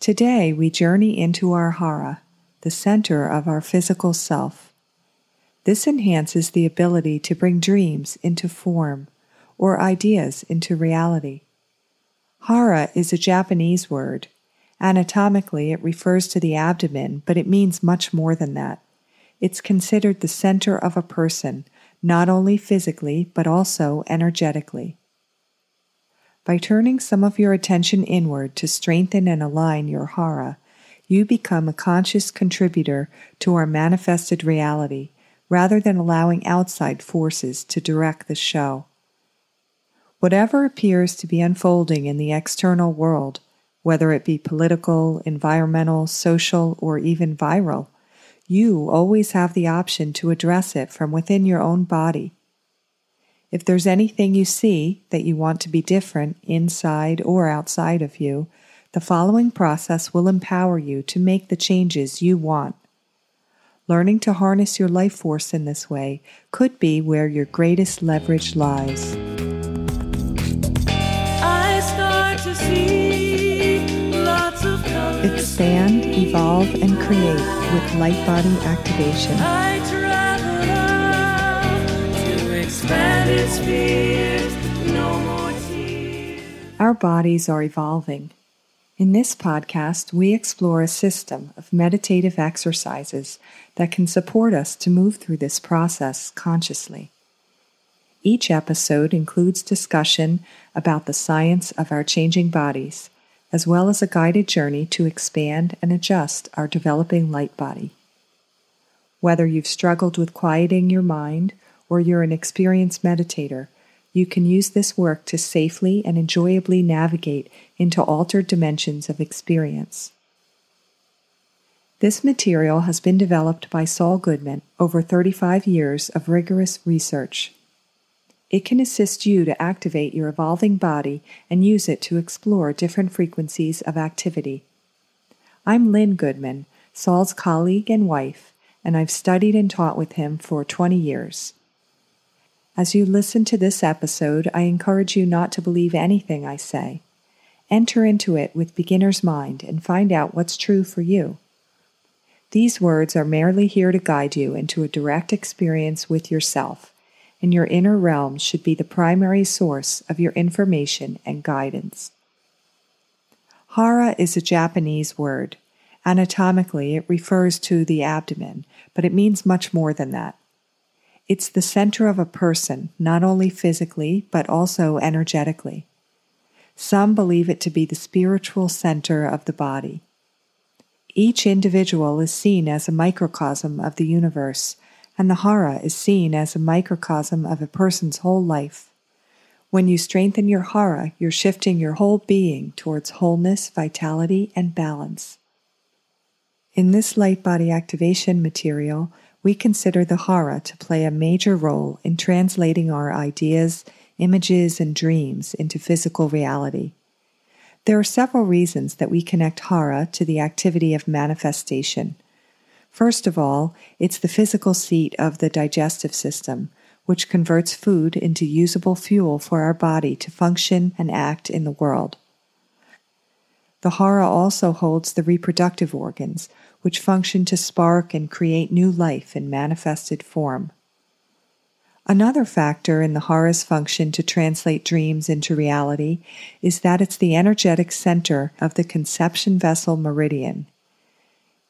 Today, we journey into our hara, the center of our physical self. This enhances the ability to bring dreams into form or ideas into reality. Hara is a Japanese word. Anatomically, it refers to the abdomen, but it means much more than that. It's considered the center of a person, not only physically, but also energetically. By turning some of your attention inward to strengthen and align your hara, you become a conscious contributor to our manifested reality rather than allowing outside forces to direct the show. Whatever appears to be unfolding in the external world, whether it be political, environmental, social, or even viral, you always have the option to address it from within your own body. If there's anything you see that you want to be different inside or outside of you, the following process will empower you to make the changes you want. Learning to harness your life force in this way could be where your greatest leverage lies. Expand, evolve, and create with light body activation. Our bodies are evolving. In this podcast, we explore a system of meditative exercises that can support us to move through this process consciously. Each episode includes discussion about the science of our changing bodies as well as a guided journey to expand and adjust our developing light body. Whether you've struggled with quieting your mind or you're an experienced meditator, you can use this work to safely and enjoyably navigate into altered dimensions of experience. This material has been developed by Saul Goodman over 35 years of rigorous research. It can assist you to activate your evolving body and use it to explore different frequencies of activity. I'm Lynn Goodman, Saul's colleague and wife, and I've studied and taught with him for 20 years. As you listen to this episode, I encourage you not to believe anything I say. Enter into it with beginner's mind and find out what's true for you. These words are merely here to guide you into a direct experience with yourself and your inner realm should be the primary source of your information and guidance. Hara is a Japanese word. Anatomically, it refers to the abdomen, but it means much more than that. It's the center of a person, not only physically, but also energetically. Some believe it to be the spiritual center of the body. Each individual is seen as a microcosm of the universe, and the hara is seen as a microcosm of a person's whole life. When you strengthen your hara, you're shifting your whole being towards wholeness, vitality, and balance. In this light body activation material, we consider the hara to play a major role in translating our ideas, images, and dreams into physical reality. There are several reasons that we connect hara to the activity of manifestation. First of all, it's the physical seat of the digestive system, which converts food into usable fuel for our body to function and act in the world. The hara also holds the reproductive organs, which function to spark and create new life in manifested form. Another factor in the hara's function to translate dreams into reality is that it's the energetic center of the conception vessel meridian.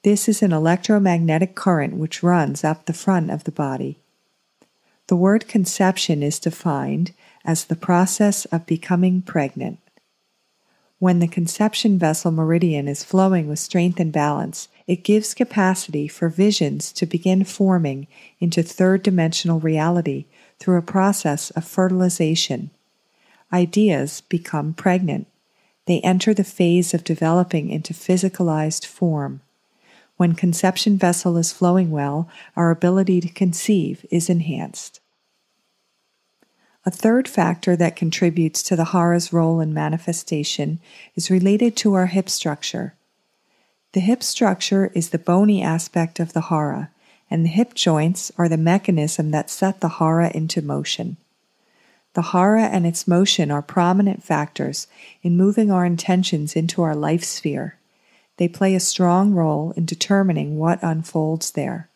This is an electromagnetic current which runs up the front of the body. The word conception is defined as the process of becoming pregnant. When the conception vessel meridian is flowing with strength and balance, it gives capacity for visions to begin forming into third dimensional reality through a process of fertilization. Ideas become pregnant. They enter the phase of developing into physicalized form. When conception vessel is flowing well, our ability to conceive is enhanced. A third factor that contributes to the hara's role in manifestation is related to our hip structure. The hip structure is the bony aspect of the hara, and the hip joints are the mechanism that set the hara into motion. The hara and its motion are prominent factors in moving our intentions into our life sphere They play a strong role in determining what unfolds there.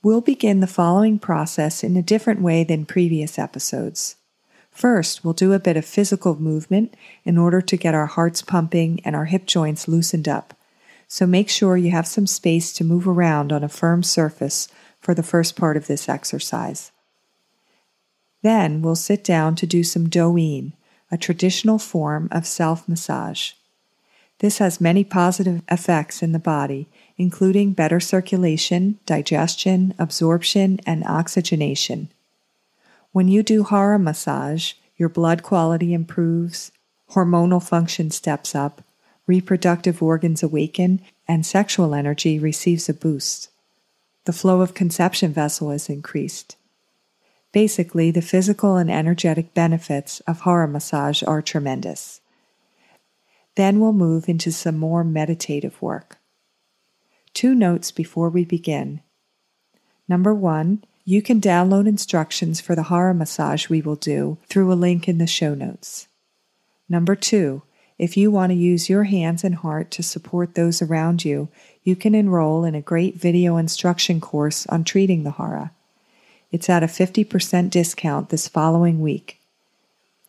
We'll begin the following process in a different way than previous episodes. First, we'll do a bit of physical movement in order to get our hearts pumping and our hip joints loosened up. So make sure you have some space to move around on a firm surface for the first part of this exercise. Then we'll sit down to do some Do-in, a traditional form of self massage. This has many positive effects in the body, including better circulation, digestion, absorption, and oxygenation. When you do hara massage, your blood quality improves, hormonal function steps up, reproductive organs awaken, and sexual energy receives a boost. The flow of conception vessel is increased. Basically, the physical and energetic benefits of hara massage are tremendous. Then we'll move into some more meditative work. Two notes before we begin. Number one, you can download instructions for the hara massage we will do through a link in the show notes. Number two, if you want to use your hands and heart to support those around you, you can enroll in a great video instruction course on treating the hara. It's at a 50% discount this following week.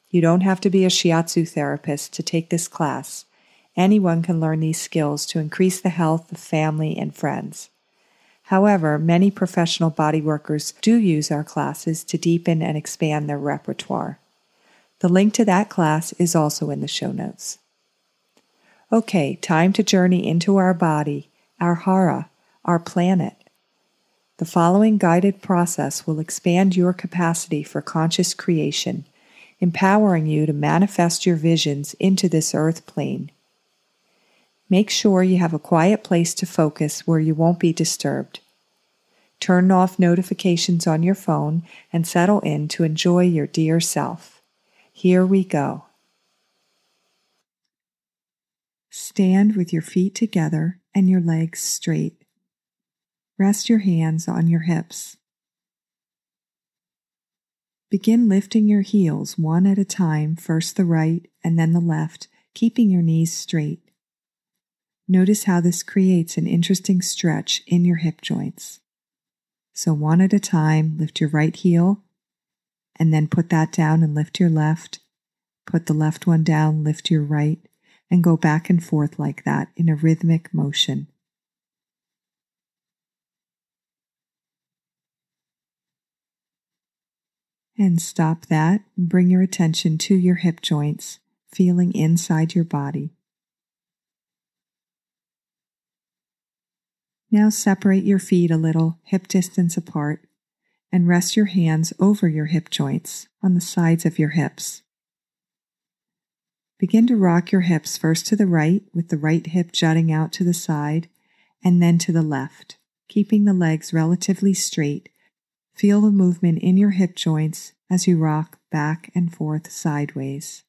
You don't have to be a shiatsu therapist to take this class. Anyone can learn these skills to increase the health of family and friends. However, many professional body workers do use our classes to deepen and expand their repertoire. The link to that class is also in the show notes. Okay, time to journey into our body, our hara, our planet. The following guided process will expand your capacity for conscious creation, empowering you to manifest your visions into this earth plane. Make sure you have a quiet place to focus where you won't be disturbed. Turn off notifications on your phone and settle in to enjoy your dear self. Here we go. Stand with your feet together and your legs straight. Rest your hands on your hips. Begin lifting your heels one at a time, first the right and then the left, keeping your knees straight. Notice how this creates an interesting stretch in your hip joints. So, one at a time, lift your right heel, and then put that down and lift your left. Put the left one down, lift your right, and go back and forth like that in a rhythmic motion. And stop that and bring your attention to your hip joints, feeling inside your body. Now separate your feet a little, hip distance apart, and rest your hands over your hip joints on the sides of your hips. Begin to rock your hips first to the right with the right hip jutting out to the side and then to the left, keeping the legs relatively straight. Feel the movement in your hip joints as you rock back and forth sideways.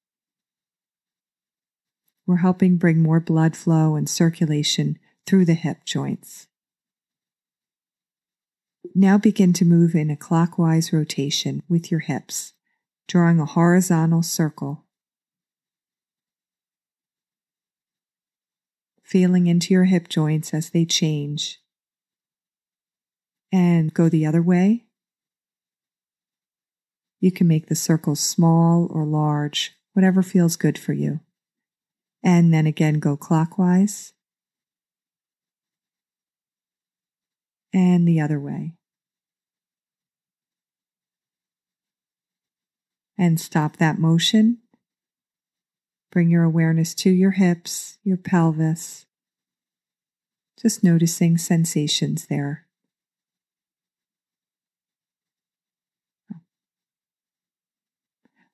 We're helping bring more blood flow and circulation through the hip joints. Now begin to move in a clockwise rotation with your hips, drawing a horizontal circle. Feeling into your hip joints as they change. And go the other way. You can make the circles small or large, whatever feels good for you. And then again, go clockwise. And the other way. and stop that motion. Bring your awareness to your hips, your pelvis, just noticing sensations there.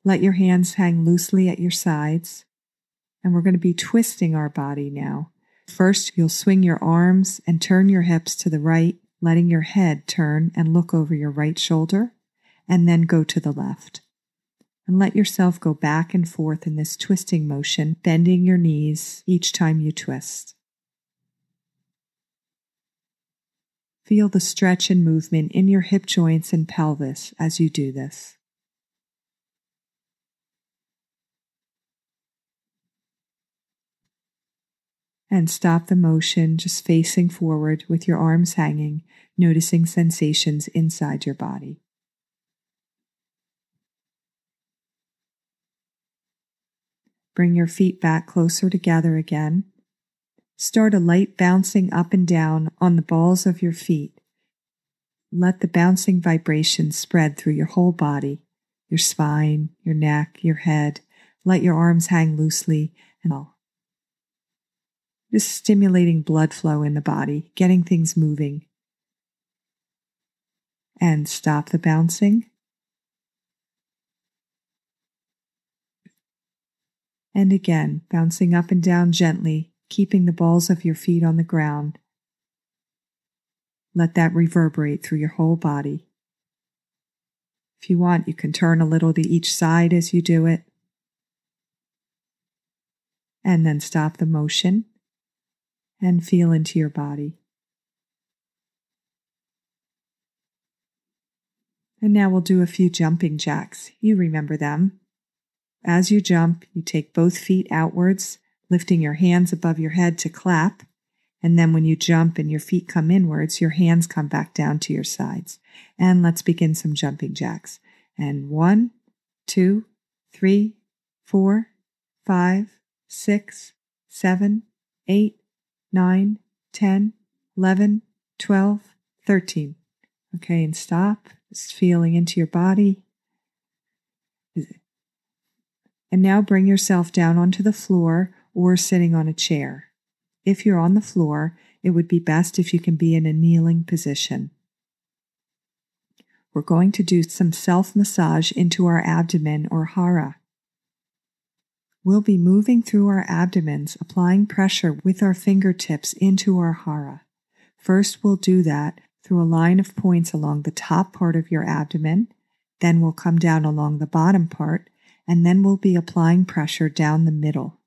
Let your hands hang loosely at your sides, and we're going to be twisting our body now. First, you'll swing your arms and turn your hips to the right, letting your head turn and look over your right shoulder, and then go to the left and let yourself go back and forth in this twisting motion, bending your knees each time you twist. Feel the stretch and movement in your hip joints and pelvis as you do this. And stop the motion, just facing forward with your arms hanging, noticing sensations inside your body. Bring your feet back closer together again. Start a light bouncing up and down on the balls of your feet. Let the bouncing vibration spread through your whole body, your spine, your neck, your head. Let your arms hang loosely and all. Stimulating blood flow in the body, getting things moving. And stop the bouncing and again, bouncing up and down gently, keeping the balls of your feet on the ground. Let that reverberate through your whole body. If you want, you can turn a little to each side as you do it. And then stop the motion and feel into your body. And now we'll do a few jumping jacks. You remember them. As you jump, you take both feet outwards, lifting your hands above your head to clap. And then when you jump and your feet come inwards, your hands come back down to your sides. And let's begin some jumping jacks. And one, two, three, four, five, six, seven, eight, nine, ten, eleven, twelve, thirteen. Okay, and stop. Just feeling into your body. And now bring yourself down onto the floor or sitting on a chair. If you're on the floor, it would be best if you can be in a kneeling position. We're going to do some self massage into our abdomen or hara. We'll be moving through our abdomens, applying pressure with our fingertips into our hara. First, we'll do that through a line of points along the top part of your abdomen. Then we'll come down along the bottom part and then we'll be applying pressure down the middle.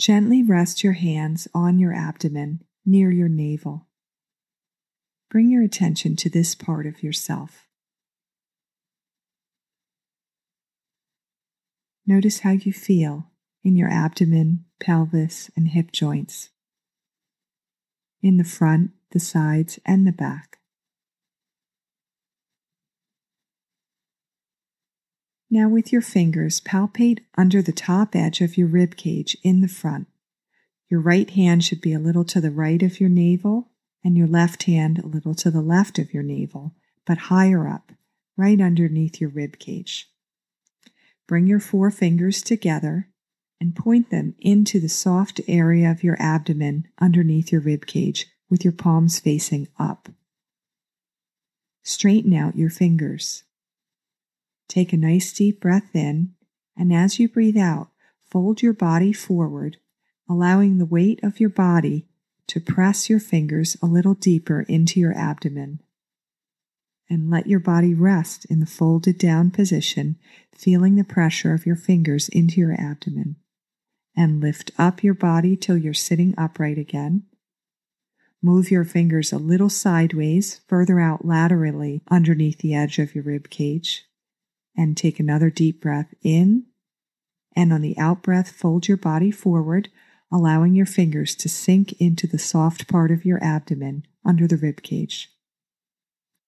Gently rest your hands on your abdomen near your navel. Bring your attention to this part of yourself. Notice how you feel in your abdomen, pelvis, and hip joints, in the front, the sides, and the back. Now, with your fingers, palpate under the top edge of your rib cage in the front. Your right hand should be a little to the right of your navel, and your left hand a little to the left of your navel, but higher up, right underneath your rib cage. Bring your four fingers together and point them into the soft area of your abdomen underneath your rib cage with your palms facing up. Straighten out your fingers. Take a nice deep breath in, and as you breathe out, fold your body forward, allowing the weight of your body to press your fingers a little deeper into your abdomen. And let your body rest in the folded down position, feeling the pressure of your fingers into your abdomen. And lift up your body till you're sitting upright again. Move your fingers a little sideways, further out laterally underneath the edge of your rib cage and take another deep breath in. And on the out breath, fold your body forward, allowing your fingers to sink into the soft part of your abdomen under the rib cage.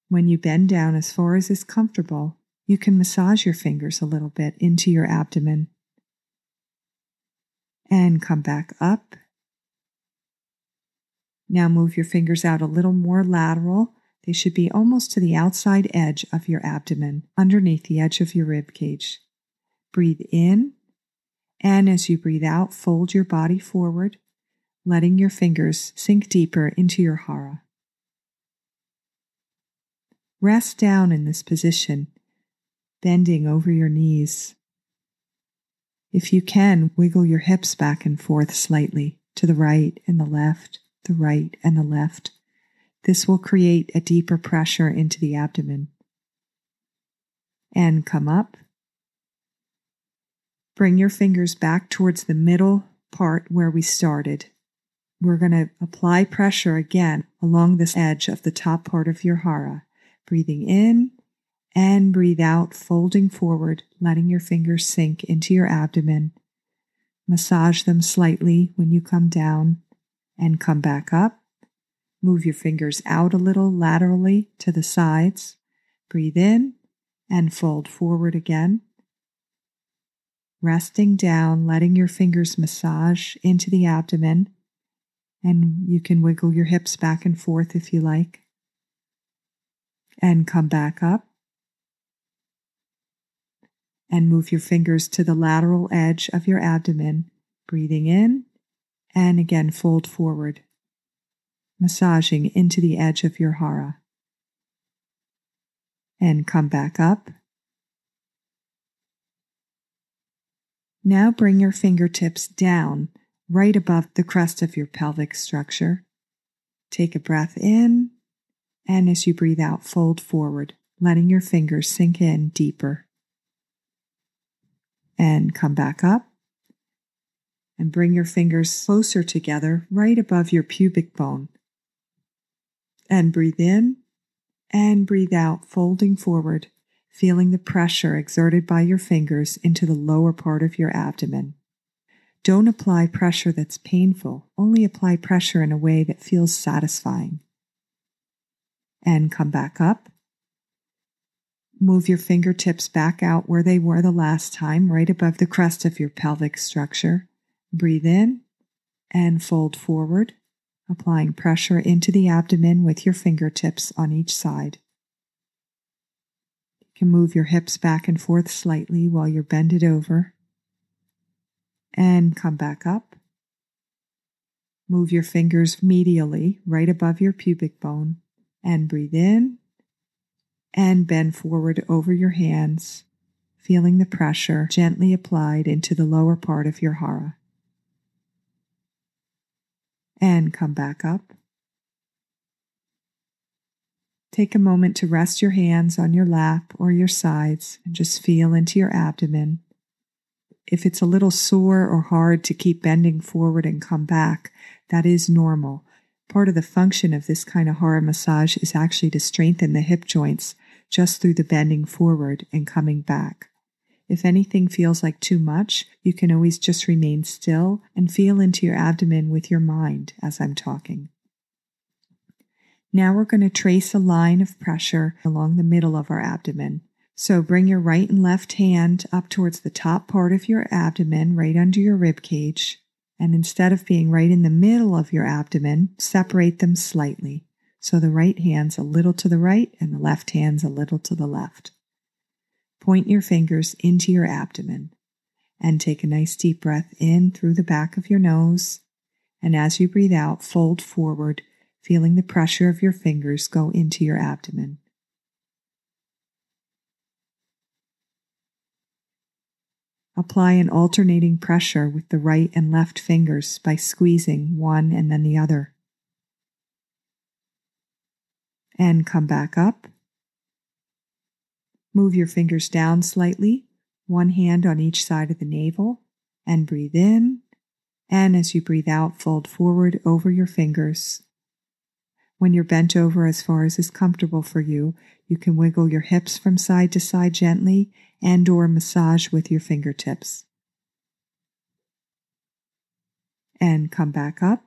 When you bend down as far as is comfortable, you can massage your fingers a little bit into your abdomen. And come back up. Now move your fingers out a little more lateral they should be almost to the outside edge of your abdomen, underneath the edge of your rib cage. Breathe in, and as you breathe out, fold your body forward, letting your fingers sink deeper into your hara. Rest down in this position, bending over your knees. If you can, wiggle your hips back and forth slightly to the right and the left, the right and the left this will create a deeper pressure into the abdomen. And come up. Bring your fingers back towards the middle part where we started. We're going to apply pressure again along this edge of the top part of your hara, breathing in and breathe out, folding forward, letting your fingers sink into your abdomen. Massage them slightly when you come down and come back up. Move your fingers out a little laterally to the sides. Breathe in and fold forward again. Resting down, letting your fingers massage into the abdomen. And you can wiggle your hips back and forth if you like. And come back up. And move your fingers to the lateral edge of your abdomen, breathing in and again fold forward massaging into the edge of your hara. And come back up. Now bring your fingertips down right above the crest of your pelvic structure. Take a breath in, and as you breathe out, fold forward, letting your fingers sink in deeper. And come back up. And bring your fingers closer together right above your pubic bone, and breathe in and breathe out, folding forward, feeling the pressure exerted by your fingers into the lower part of your abdomen. Don't apply pressure that's painful, only apply pressure in a way that feels satisfying. And come back up. Move your fingertips back out where they were the last time, right above the crest of your pelvic structure. Breathe in and fold forward applying pressure into the abdomen with your fingertips on each side. You can move your hips back and forth slightly while you're bended over. And come back up. Move your fingers medially right above your pubic bone and breathe in and bend forward over your hands, feeling the pressure gently applied into the lower part of your hara and come back up. Take a moment to rest your hands on your lap or your sides and just feel into your abdomen. If it's a little sore or hard to keep bending forward and come back, that is normal. Part of the function of this kind of hara massage is actually to strengthen the hip joints just through the bending forward and coming back. If anything feels like too much, you can always just remain still and feel into your abdomen with your mind as I'm talking. Now we're going to trace a line of pressure along the middle of our abdomen. So bring your right and left hand up towards the top part of your abdomen, right under your rib cage. And instead of being right in the middle of your abdomen, separate them slightly. So the right hand's a little to the right and the left hand's a little to the left. Point your fingers into your abdomen and take a nice deep breath in through the back of your nose. And as you breathe out, fold forward, feeling the pressure of your fingers go into your abdomen. Apply an alternating pressure with the right and left fingers by squeezing one and then the other. And come back up Move your fingers down slightly, one hand on each side of the navel, and breathe in. And as you breathe out, fold forward over your fingers. When you're bent over as far as is comfortable for you, you can wiggle your hips from side to side gently and or massage with your fingertips. And come back up.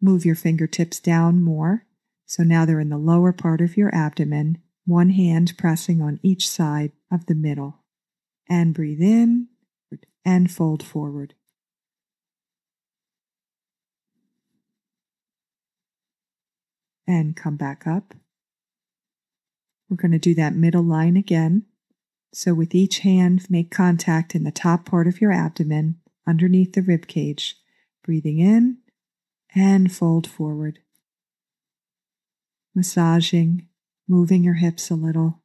Move your fingertips down more. So now they're in the lower part of your abdomen one hand pressing on each side of the middle. And breathe in and fold forward. And come back up. We're going to do that middle line again. So, with each hand, make contact in the top part of your abdomen underneath the rib cage, breathing in and fold forward. Massaging moving your hips a little.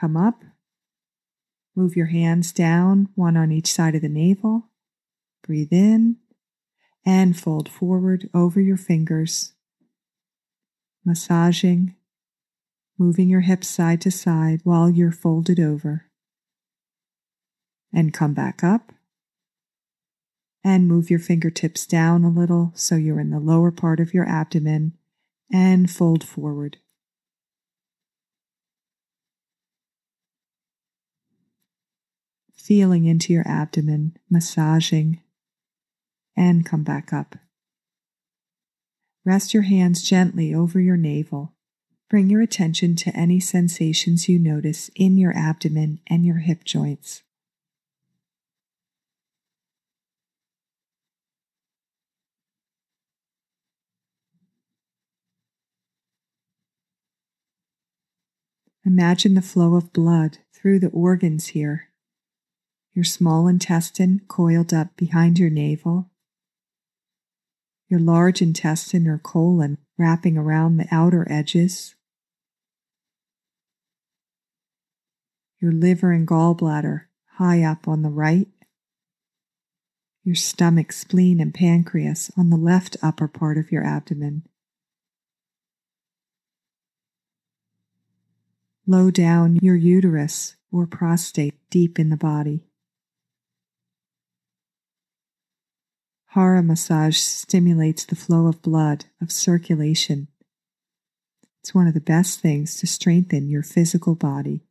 Come up. Move your hands down, one on each side of the navel. Breathe in and fold forward over your fingers. Massaging, moving your hips side to side while you're folded over. And come back up. And move your fingertips down a little so you're in the lower part of your abdomen and fold forward. feeling into your abdomen, massaging, and come back up. Rest your hands gently over your navel. Bring your attention to any sensations you notice in your abdomen and your hip joints. Imagine the flow of blood through the organs here. Your small intestine coiled up behind your navel. Your large intestine or colon wrapping around the outer edges. Your liver and gallbladder high up on the right. Your stomach, spleen, and pancreas on the left upper part of your abdomen. low down your uterus or prostate deep in the body. Hara massage stimulates the flow of blood, of circulation. It's one of the best things to strengthen your physical body.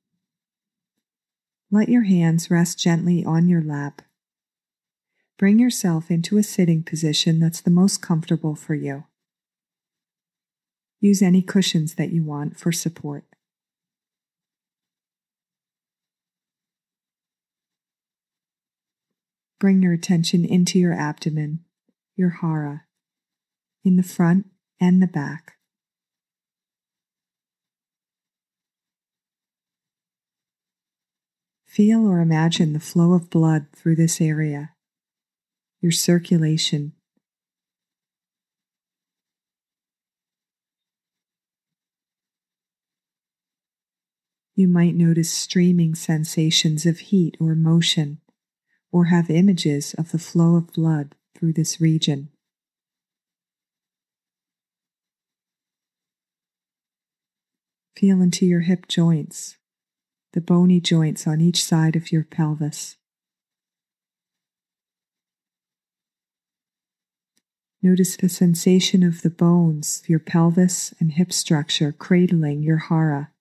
Let your hands rest gently on your lap. Bring yourself into a sitting position that's the most comfortable for you. Use any cushions that you want for support. Bring your attention into your abdomen, your hara, in the front and the back. Feel or imagine the flow of blood through this area, your circulation. You might notice streaming sensations of heat or motion or have images of the flow of blood through this region. Feel into your hip joints, the bony joints on each side of your pelvis. Notice the sensation of the bones, your pelvis and hip structure cradling your hara.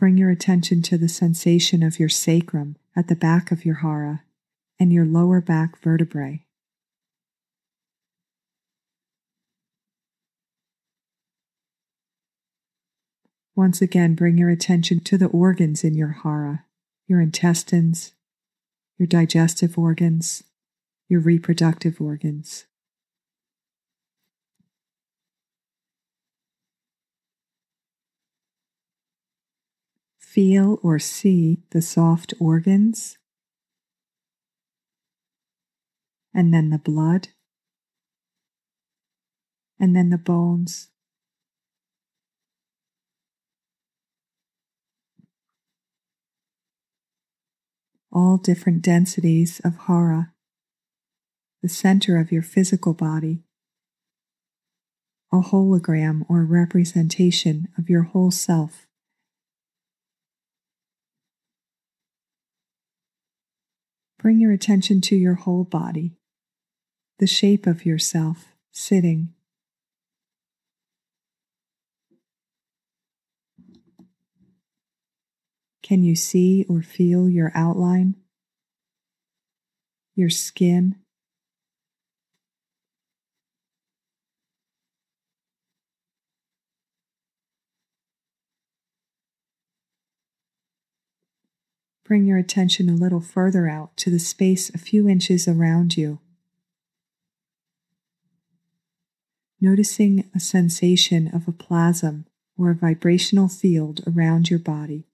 Bring your attention to the sensation of your sacrum at the back of your hara and your lower back vertebrae. Once again, bring your attention to the organs in your hara, your intestines, your digestive organs, your reproductive organs. Feel or see the soft organs, and then the blood, and then the bones. All different densities of hara, the center of your physical body, a hologram or representation of your whole self. Bring your attention to your whole body, the shape of yourself sitting. Can you see or feel your outline, your skin? Bring your attention a little further out to the space a few inches around you. Noticing a sensation of a plasm or a vibrational field around your body.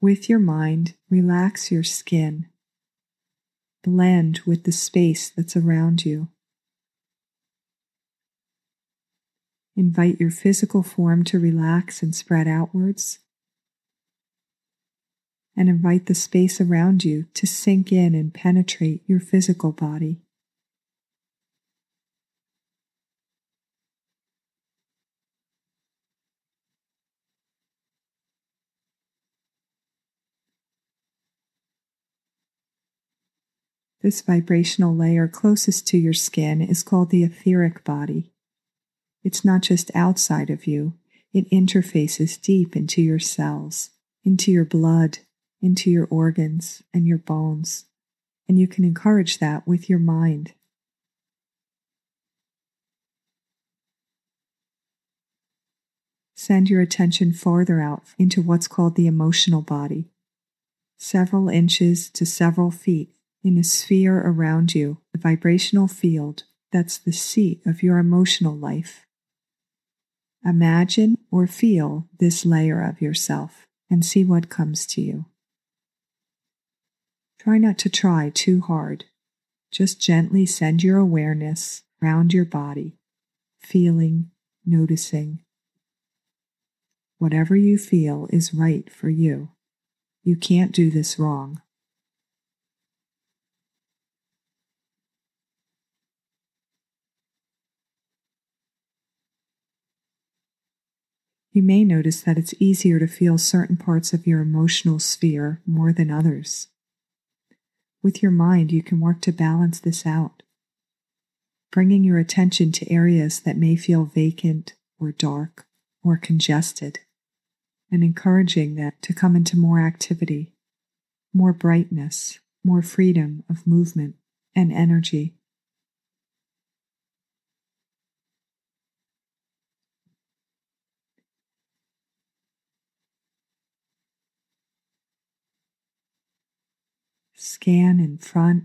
With your mind, relax your skin. Blend with the space that's around you. Invite your physical form to relax and spread outwards. And invite the space around you to sink in and penetrate your physical body. This vibrational layer closest to your skin is called the etheric body. It's not just outside of you, it interfaces deep into your cells, into your blood, into your organs and your bones. And you can encourage that with your mind. Send your attention farther out into what's called the emotional body, several inches to several feet in a sphere around you, the vibrational field that's the seat of your emotional life. Imagine or feel this layer of yourself and see what comes to you. Try not to try too hard. Just gently send your awareness around your body, feeling, noticing. Whatever you feel is right for you. You can't do this wrong. You may notice that it's easier to feel certain parts of your emotional sphere more than others. With your mind, you can work to balance this out, bringing your attention to areas that may feel vacant or dark or congested, and encouraging that to come into more activity, more brightness, more freedom of movement and energy. Scan in front,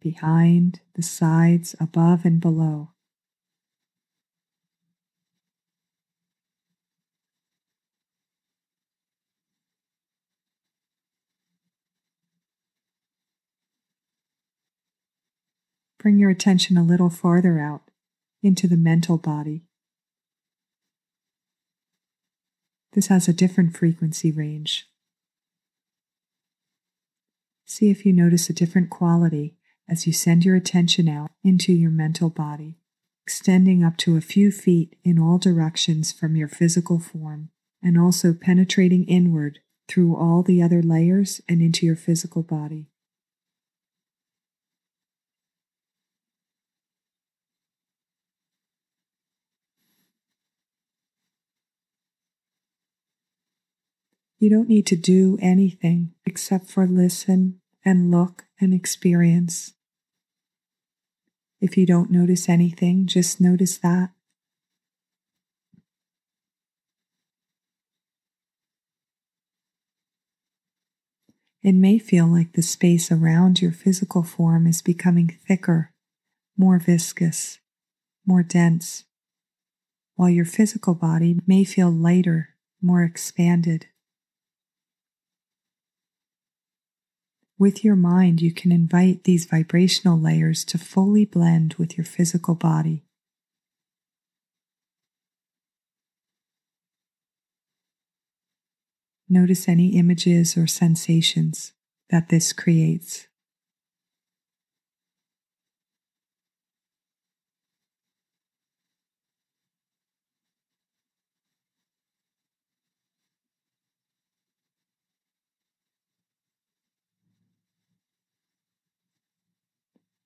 behind, the sides, above, and below. Bring your attention a little farther out into the mental body. This has a different frequency range. See if you notice a different quality as you send your attention out into your mental body, extending up to a few feet in all directions from your physical form, and also penetrating inward through all the other layers and into your physical body. You don't need to do anything except for listen and look and experience. If you don't notice anything, just notice that. It may feel like the space around your physical form is becoming thicker, more viscous, more dense, while your physical body may feel lighter, more expanded. With your mind, you can invite these vibrational layers to fully blend with your physical body. Notice any images or sensations that this creates.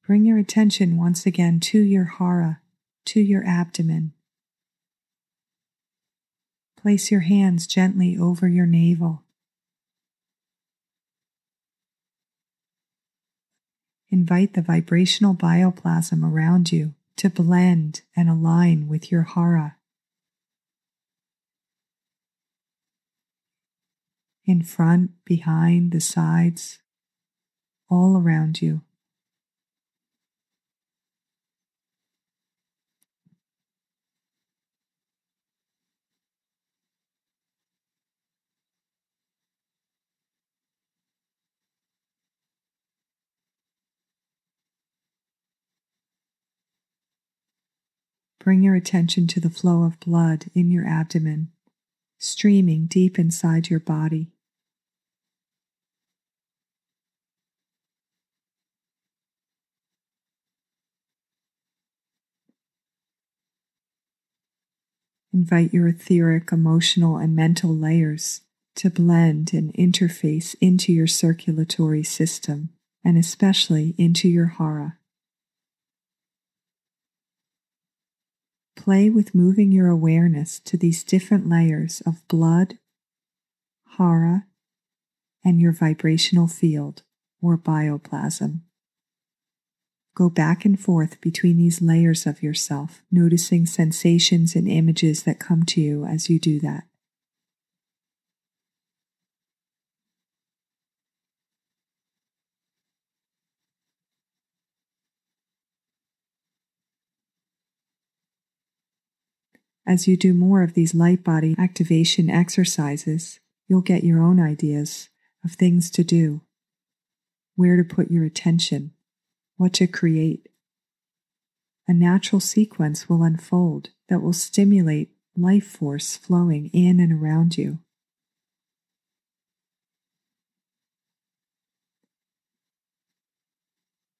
Bring your attention once again to your hara, to your abdomen. Place your hands gently over your navel. Invite the vibrational bioplasm around you to blend and align with your hara. In front, behind, the sides, all around you. Bring your attention to the flow of blood in your abdomen, streaming deep inside your body. Invite your etheric, emotional, and mental layers to blend and interface into your circulatory system and especially into your hara. Play with moving your awareness to these different layers of blood, hara, and your vibrational field or bioplasm. Go back and forth between these layers of yourself, noticing sensations and images that come to you as you do that. As you do more of these light body activation exercises, you'll get your own ideas of things to do, where to put your attention, what to create. A natural sequence will unfold that will stimulate life force flowing in and around you.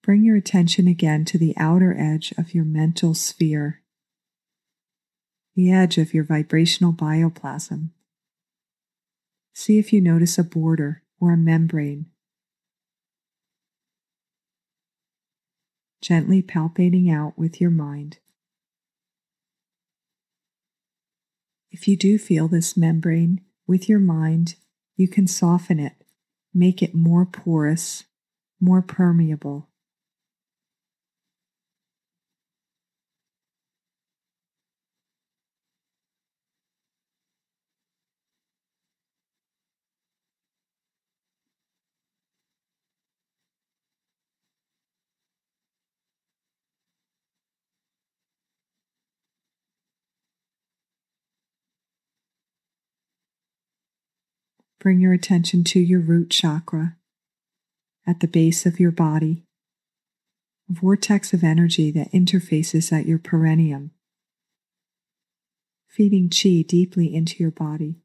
Bring your attention again to the outer edge of your mental sphere, the edge of your vibrational bioplasm. See if you notice a border or a membrane gently palpating out with your mind. If you do feel this membrane with your mind, you can soften it, make it more porous, more permeable. Bring your attention to your root chakra at the base of your body, a vortex of energy that interfaces at your perineum, feeding chi deeply into your body.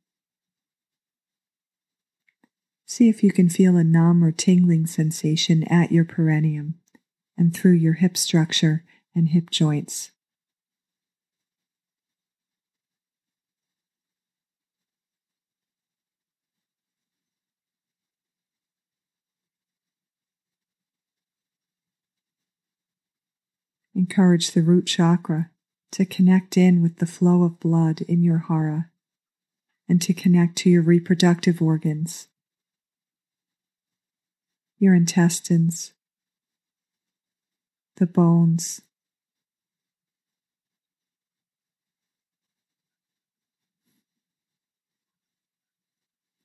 See if you can feel a numb or tingling sensation at your perineum and through your hip structure and hip joints. Encourage the root chakra to connect in with the flow of blood in your hara and to connect to your reproductive organs, your intestines, the bones.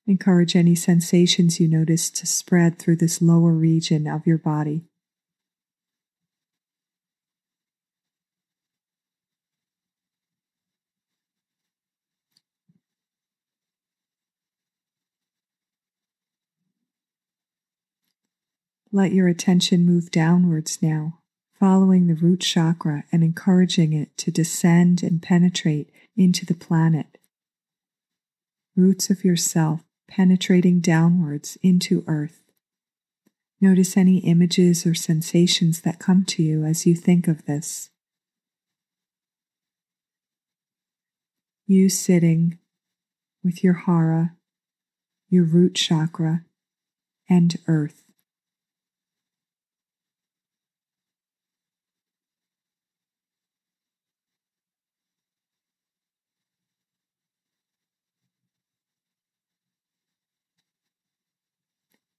Encourage any sensations you notice to spread through this lower region of your body. Let your attention move downwards now, following the root chakra and encouraging it to descend and penetrate into the planet. Roots of yourself penetrating downwards into earth. Notice any images or sensations that come to you as you think of this. You sitting with your hara, your root chakra, and earth.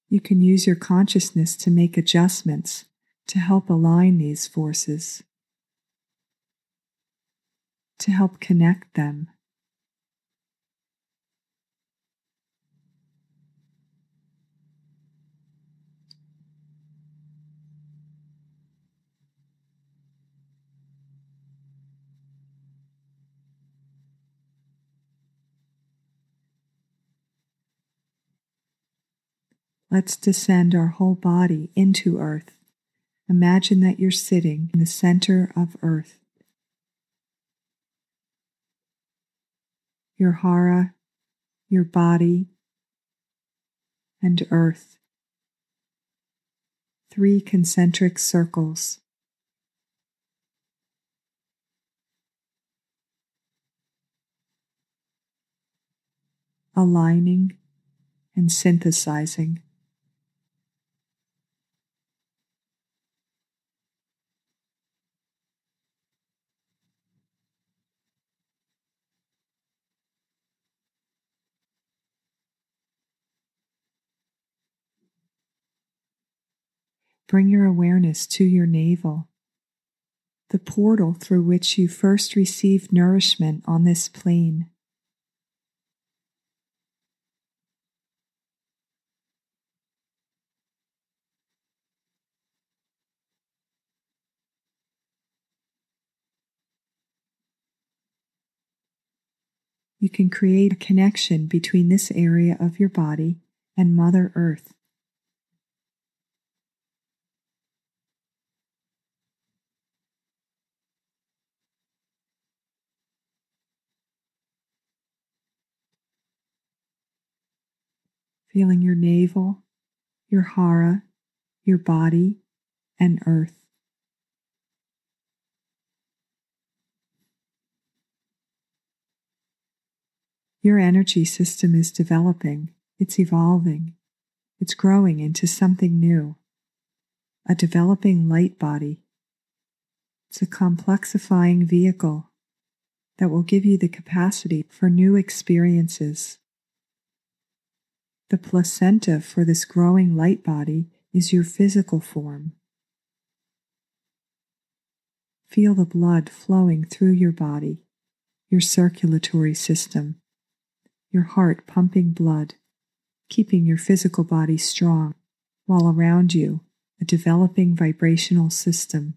You can use your consciousness to make adjustments to help align these forces, to help connect them. Let's descend our whole body into earth. Imagine that you're sitting in the center of earth. Your hara, your body, and earth. Three concentric circles. Aligning and synthesizing. Bring your awareness to your navel, the portal through which you first received nourishment on this plane. You can create a connection between this area of your body and Mother Earth. Feeling your navel, your hara, your body, and earth. Your energy system is developing, it's evolving, it's growing into something new, a developing light body. It's a complexifying vehicle that will give you the capacity for new experiences the placenta for this growing light body is your physical form. Feel the blood flowing through your body, your circulatory system, your heart pumping blood, keeping your physical body strong, while around you, a developing vibrational system.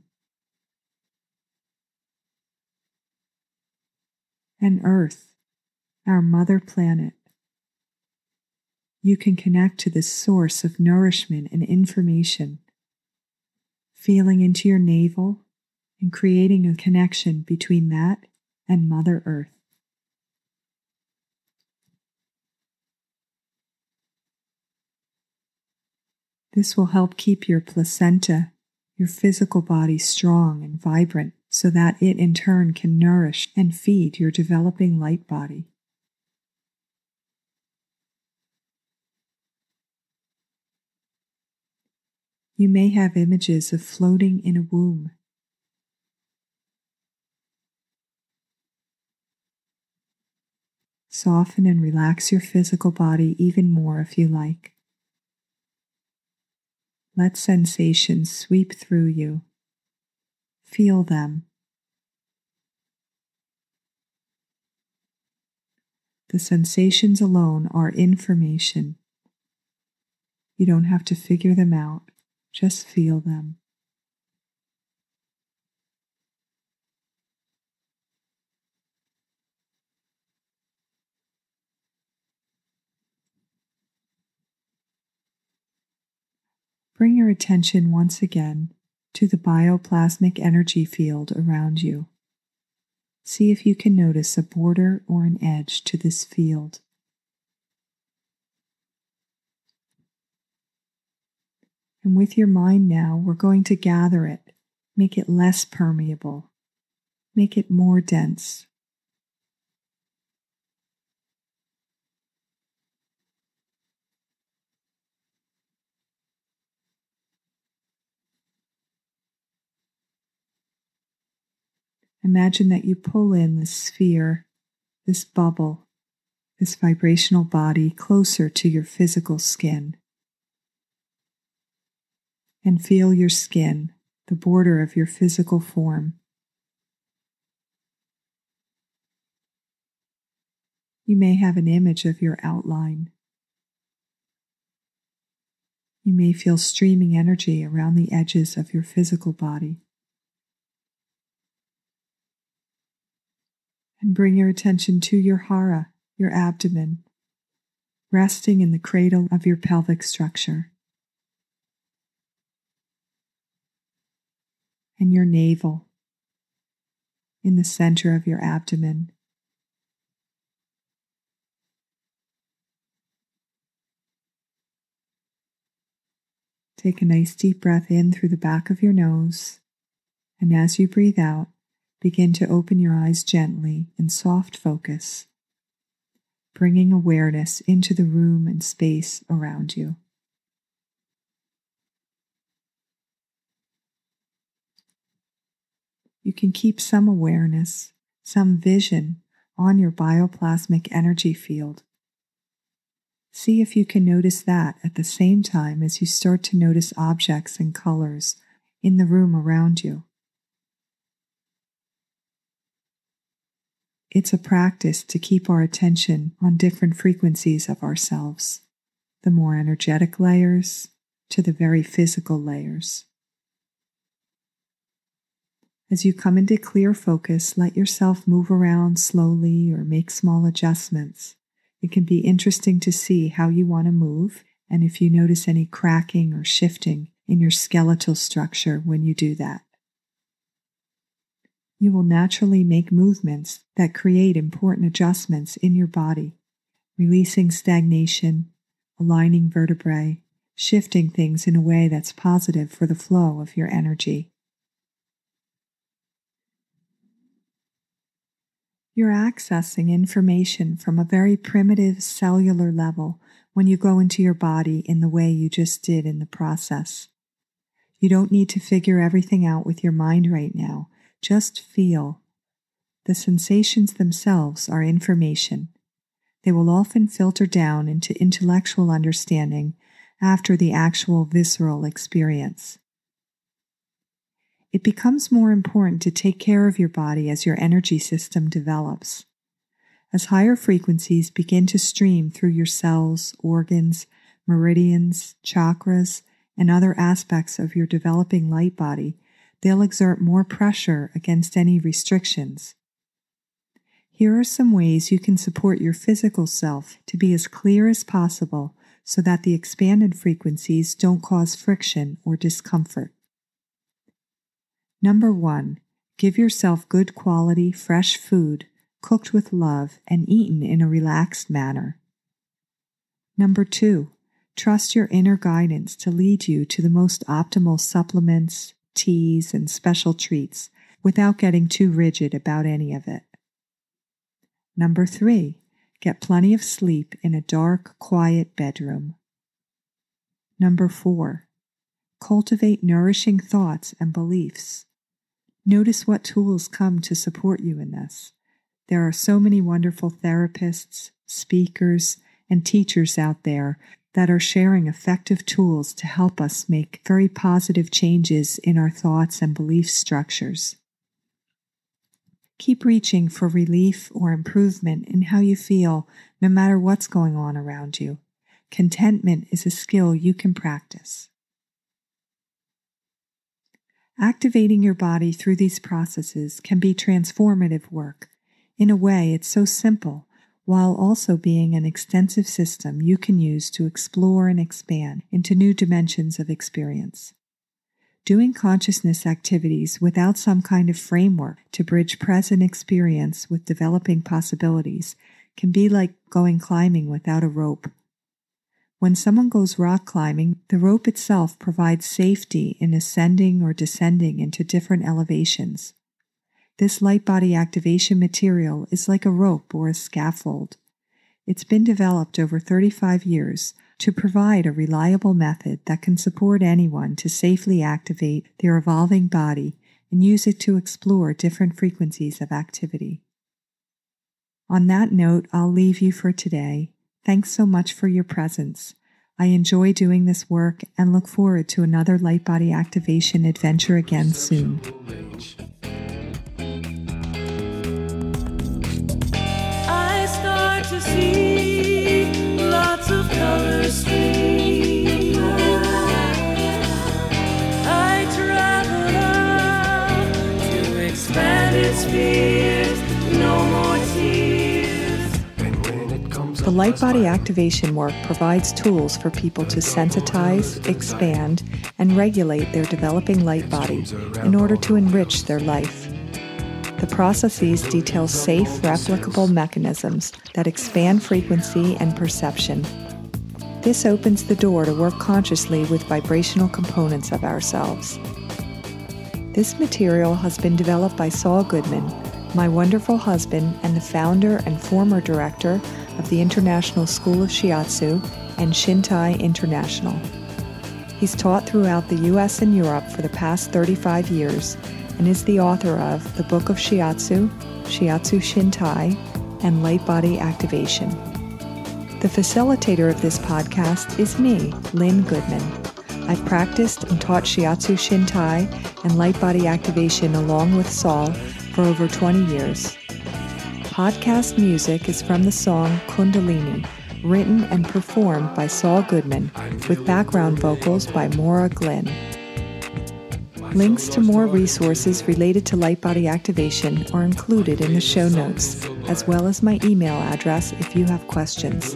And Earth, our mother planet, you can connect to this source of nourishment and information, feeling into your navel and creating a connection between that and Mother Earth. This will help keep your placenta, your physical body strong and vibrant so that it in turn can nourish and feed your developing light body. You may have images of floating in a womb. Soften and relax your physical body even more if you like. Let sensations sweep through you. Feel them. The sensations alone are information. You don't have to figure them out. Just feel them. Bring your attention once again to the bioplasmic energy field around you. See if you can notice a border or an edge to this field. And with your mind now, we're going to gather it, make it less permeable, make it more dense. Imagine that you pull in this sphere, this bubble, this vibrational body closer to your physical skin and feel your skin, the border of your physical form. You may have an image of your outline. You may feel streaming energy around the edges of your physical body. And bring your attention to your hara, your abdomen, resting in the cradle of your pelvic structure. And your navel in the center of your abdomen. Take a nice deep breath in through the back of your nose, and as you breathe out, begin to open your eyes gently in soft focus, bringing awareness into the room and space around you. You can keep some awareness, some vision on your bioplasmic energy field. See if you can notice that at the same time as you start to notice objects and colors in the room around you. It's a practice to keep our attention on different frequencies of ourselves, the more energetic layers to the very physical layers. As you come into clear focus, let yourself move around slowly or make small adjustments. It can be interesting to see how you want to move and if you notice any cracking or shifting in your skeletal structure when you do that you will naturally make movements that create important adjustments in your body, releasing stagnation, aligning vertebrae, shifting things in a way that's positive for the flow of your energy. You're accessing information from a very primitive cellular level when you go into your body in the way you just did in the process. You don't need to figure everything out with your mind right now just feel. The sensations themselves are information. They will often filter down into intellectual understanding after the actual visceral experience. It becomes more important to take care of your body as your energy system develops. As higher frequencies begin to stream through your cells, organs, meridians, chakras, and other aspects of your developing light body, they'll exert more pressure against any restrictions. Here are some ways you can support your physical self to be as clear as possible so that the expanded frequencies don't cause friction or discomfort. Number one, give yourself good quality, fresh food cooked with love and eaten in a relaxed manner. Number two, trust your inner guidance to lead you to the most optimal supplements, teas, and special treats without getting too rigid about any of it. Number three, get plenty of sleep in a dark, quiet bedroom. Number four, cultivate nourishing thoughts and beliefs. Notice what tools come to support you in this. There are so many wonderful therapists, speakers, and teachers out there that are sharing effective tools to help us make very positive changes in our thoughts and belief structures. Keep reaching for relief or improvement in how you feel no matter what's going on around you. Contentment is a skill you can practice. Activating your body through these processes can be transformative work. In a way, it's so simple while also being an extensive system you can use to explore and expand into new dimensions of experience. Doing consciousness activities without some kind of framework to bridge present experience with developing possibilities can be like going climbing without a rope. When someone goes rock climbing, the rope itself provides safety in ascending or descending into different elevations. This light body activation material is like a rope or a scaffold. It's been developed over 35 years to provide a reliable method that can support anyone to safely activate their evolving body and use it to explore different frequencies of activity. On that note, I'll leave you for today. Thanks so much for your presence. I enjoy doing this work and look forward to another light body activation adventure again soon. to see lots of colors. I travel out to expand its The light body activation work provides tools for people to sensitize, expand, and regulate their developing light body in order to enrich their life. The processes detail safe, replicable mechanisms that expand frequency and perception. This opens the door to work consciously with vibrational components of ourselves. This material has been developed by Saul Goodman, my wonderful husband and the founder and former director of the International School of Shiatsu and Shintai International. He's taught throughout the US and Europe for the past 35 years and is the author of The Book of Shiatsu, Shiatsu Shintai, and Light Body Activation. The facilitator of this podcast is me, Lynn Goodman. I've practiced and taught Shiatsu Shintai and light body activation along with Saul for over 20 years. Podcast music is from the song Kundalini, written and performed by Saul Goodman, with background vocals by Maura Glynn. Links to more resources related to light body activation are included in the show notes, as well as my email address if you have questions.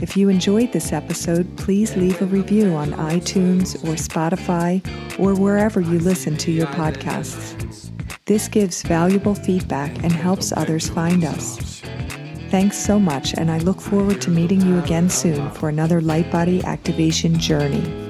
If you enjoyed this episode, please leave a review on iTunes or Spotify or wherever you listen to your podcasts. This gives valuable feedback and helps others find us. Thanks so much, and I look forward to meeting you again soon for another Light Body Activation journey.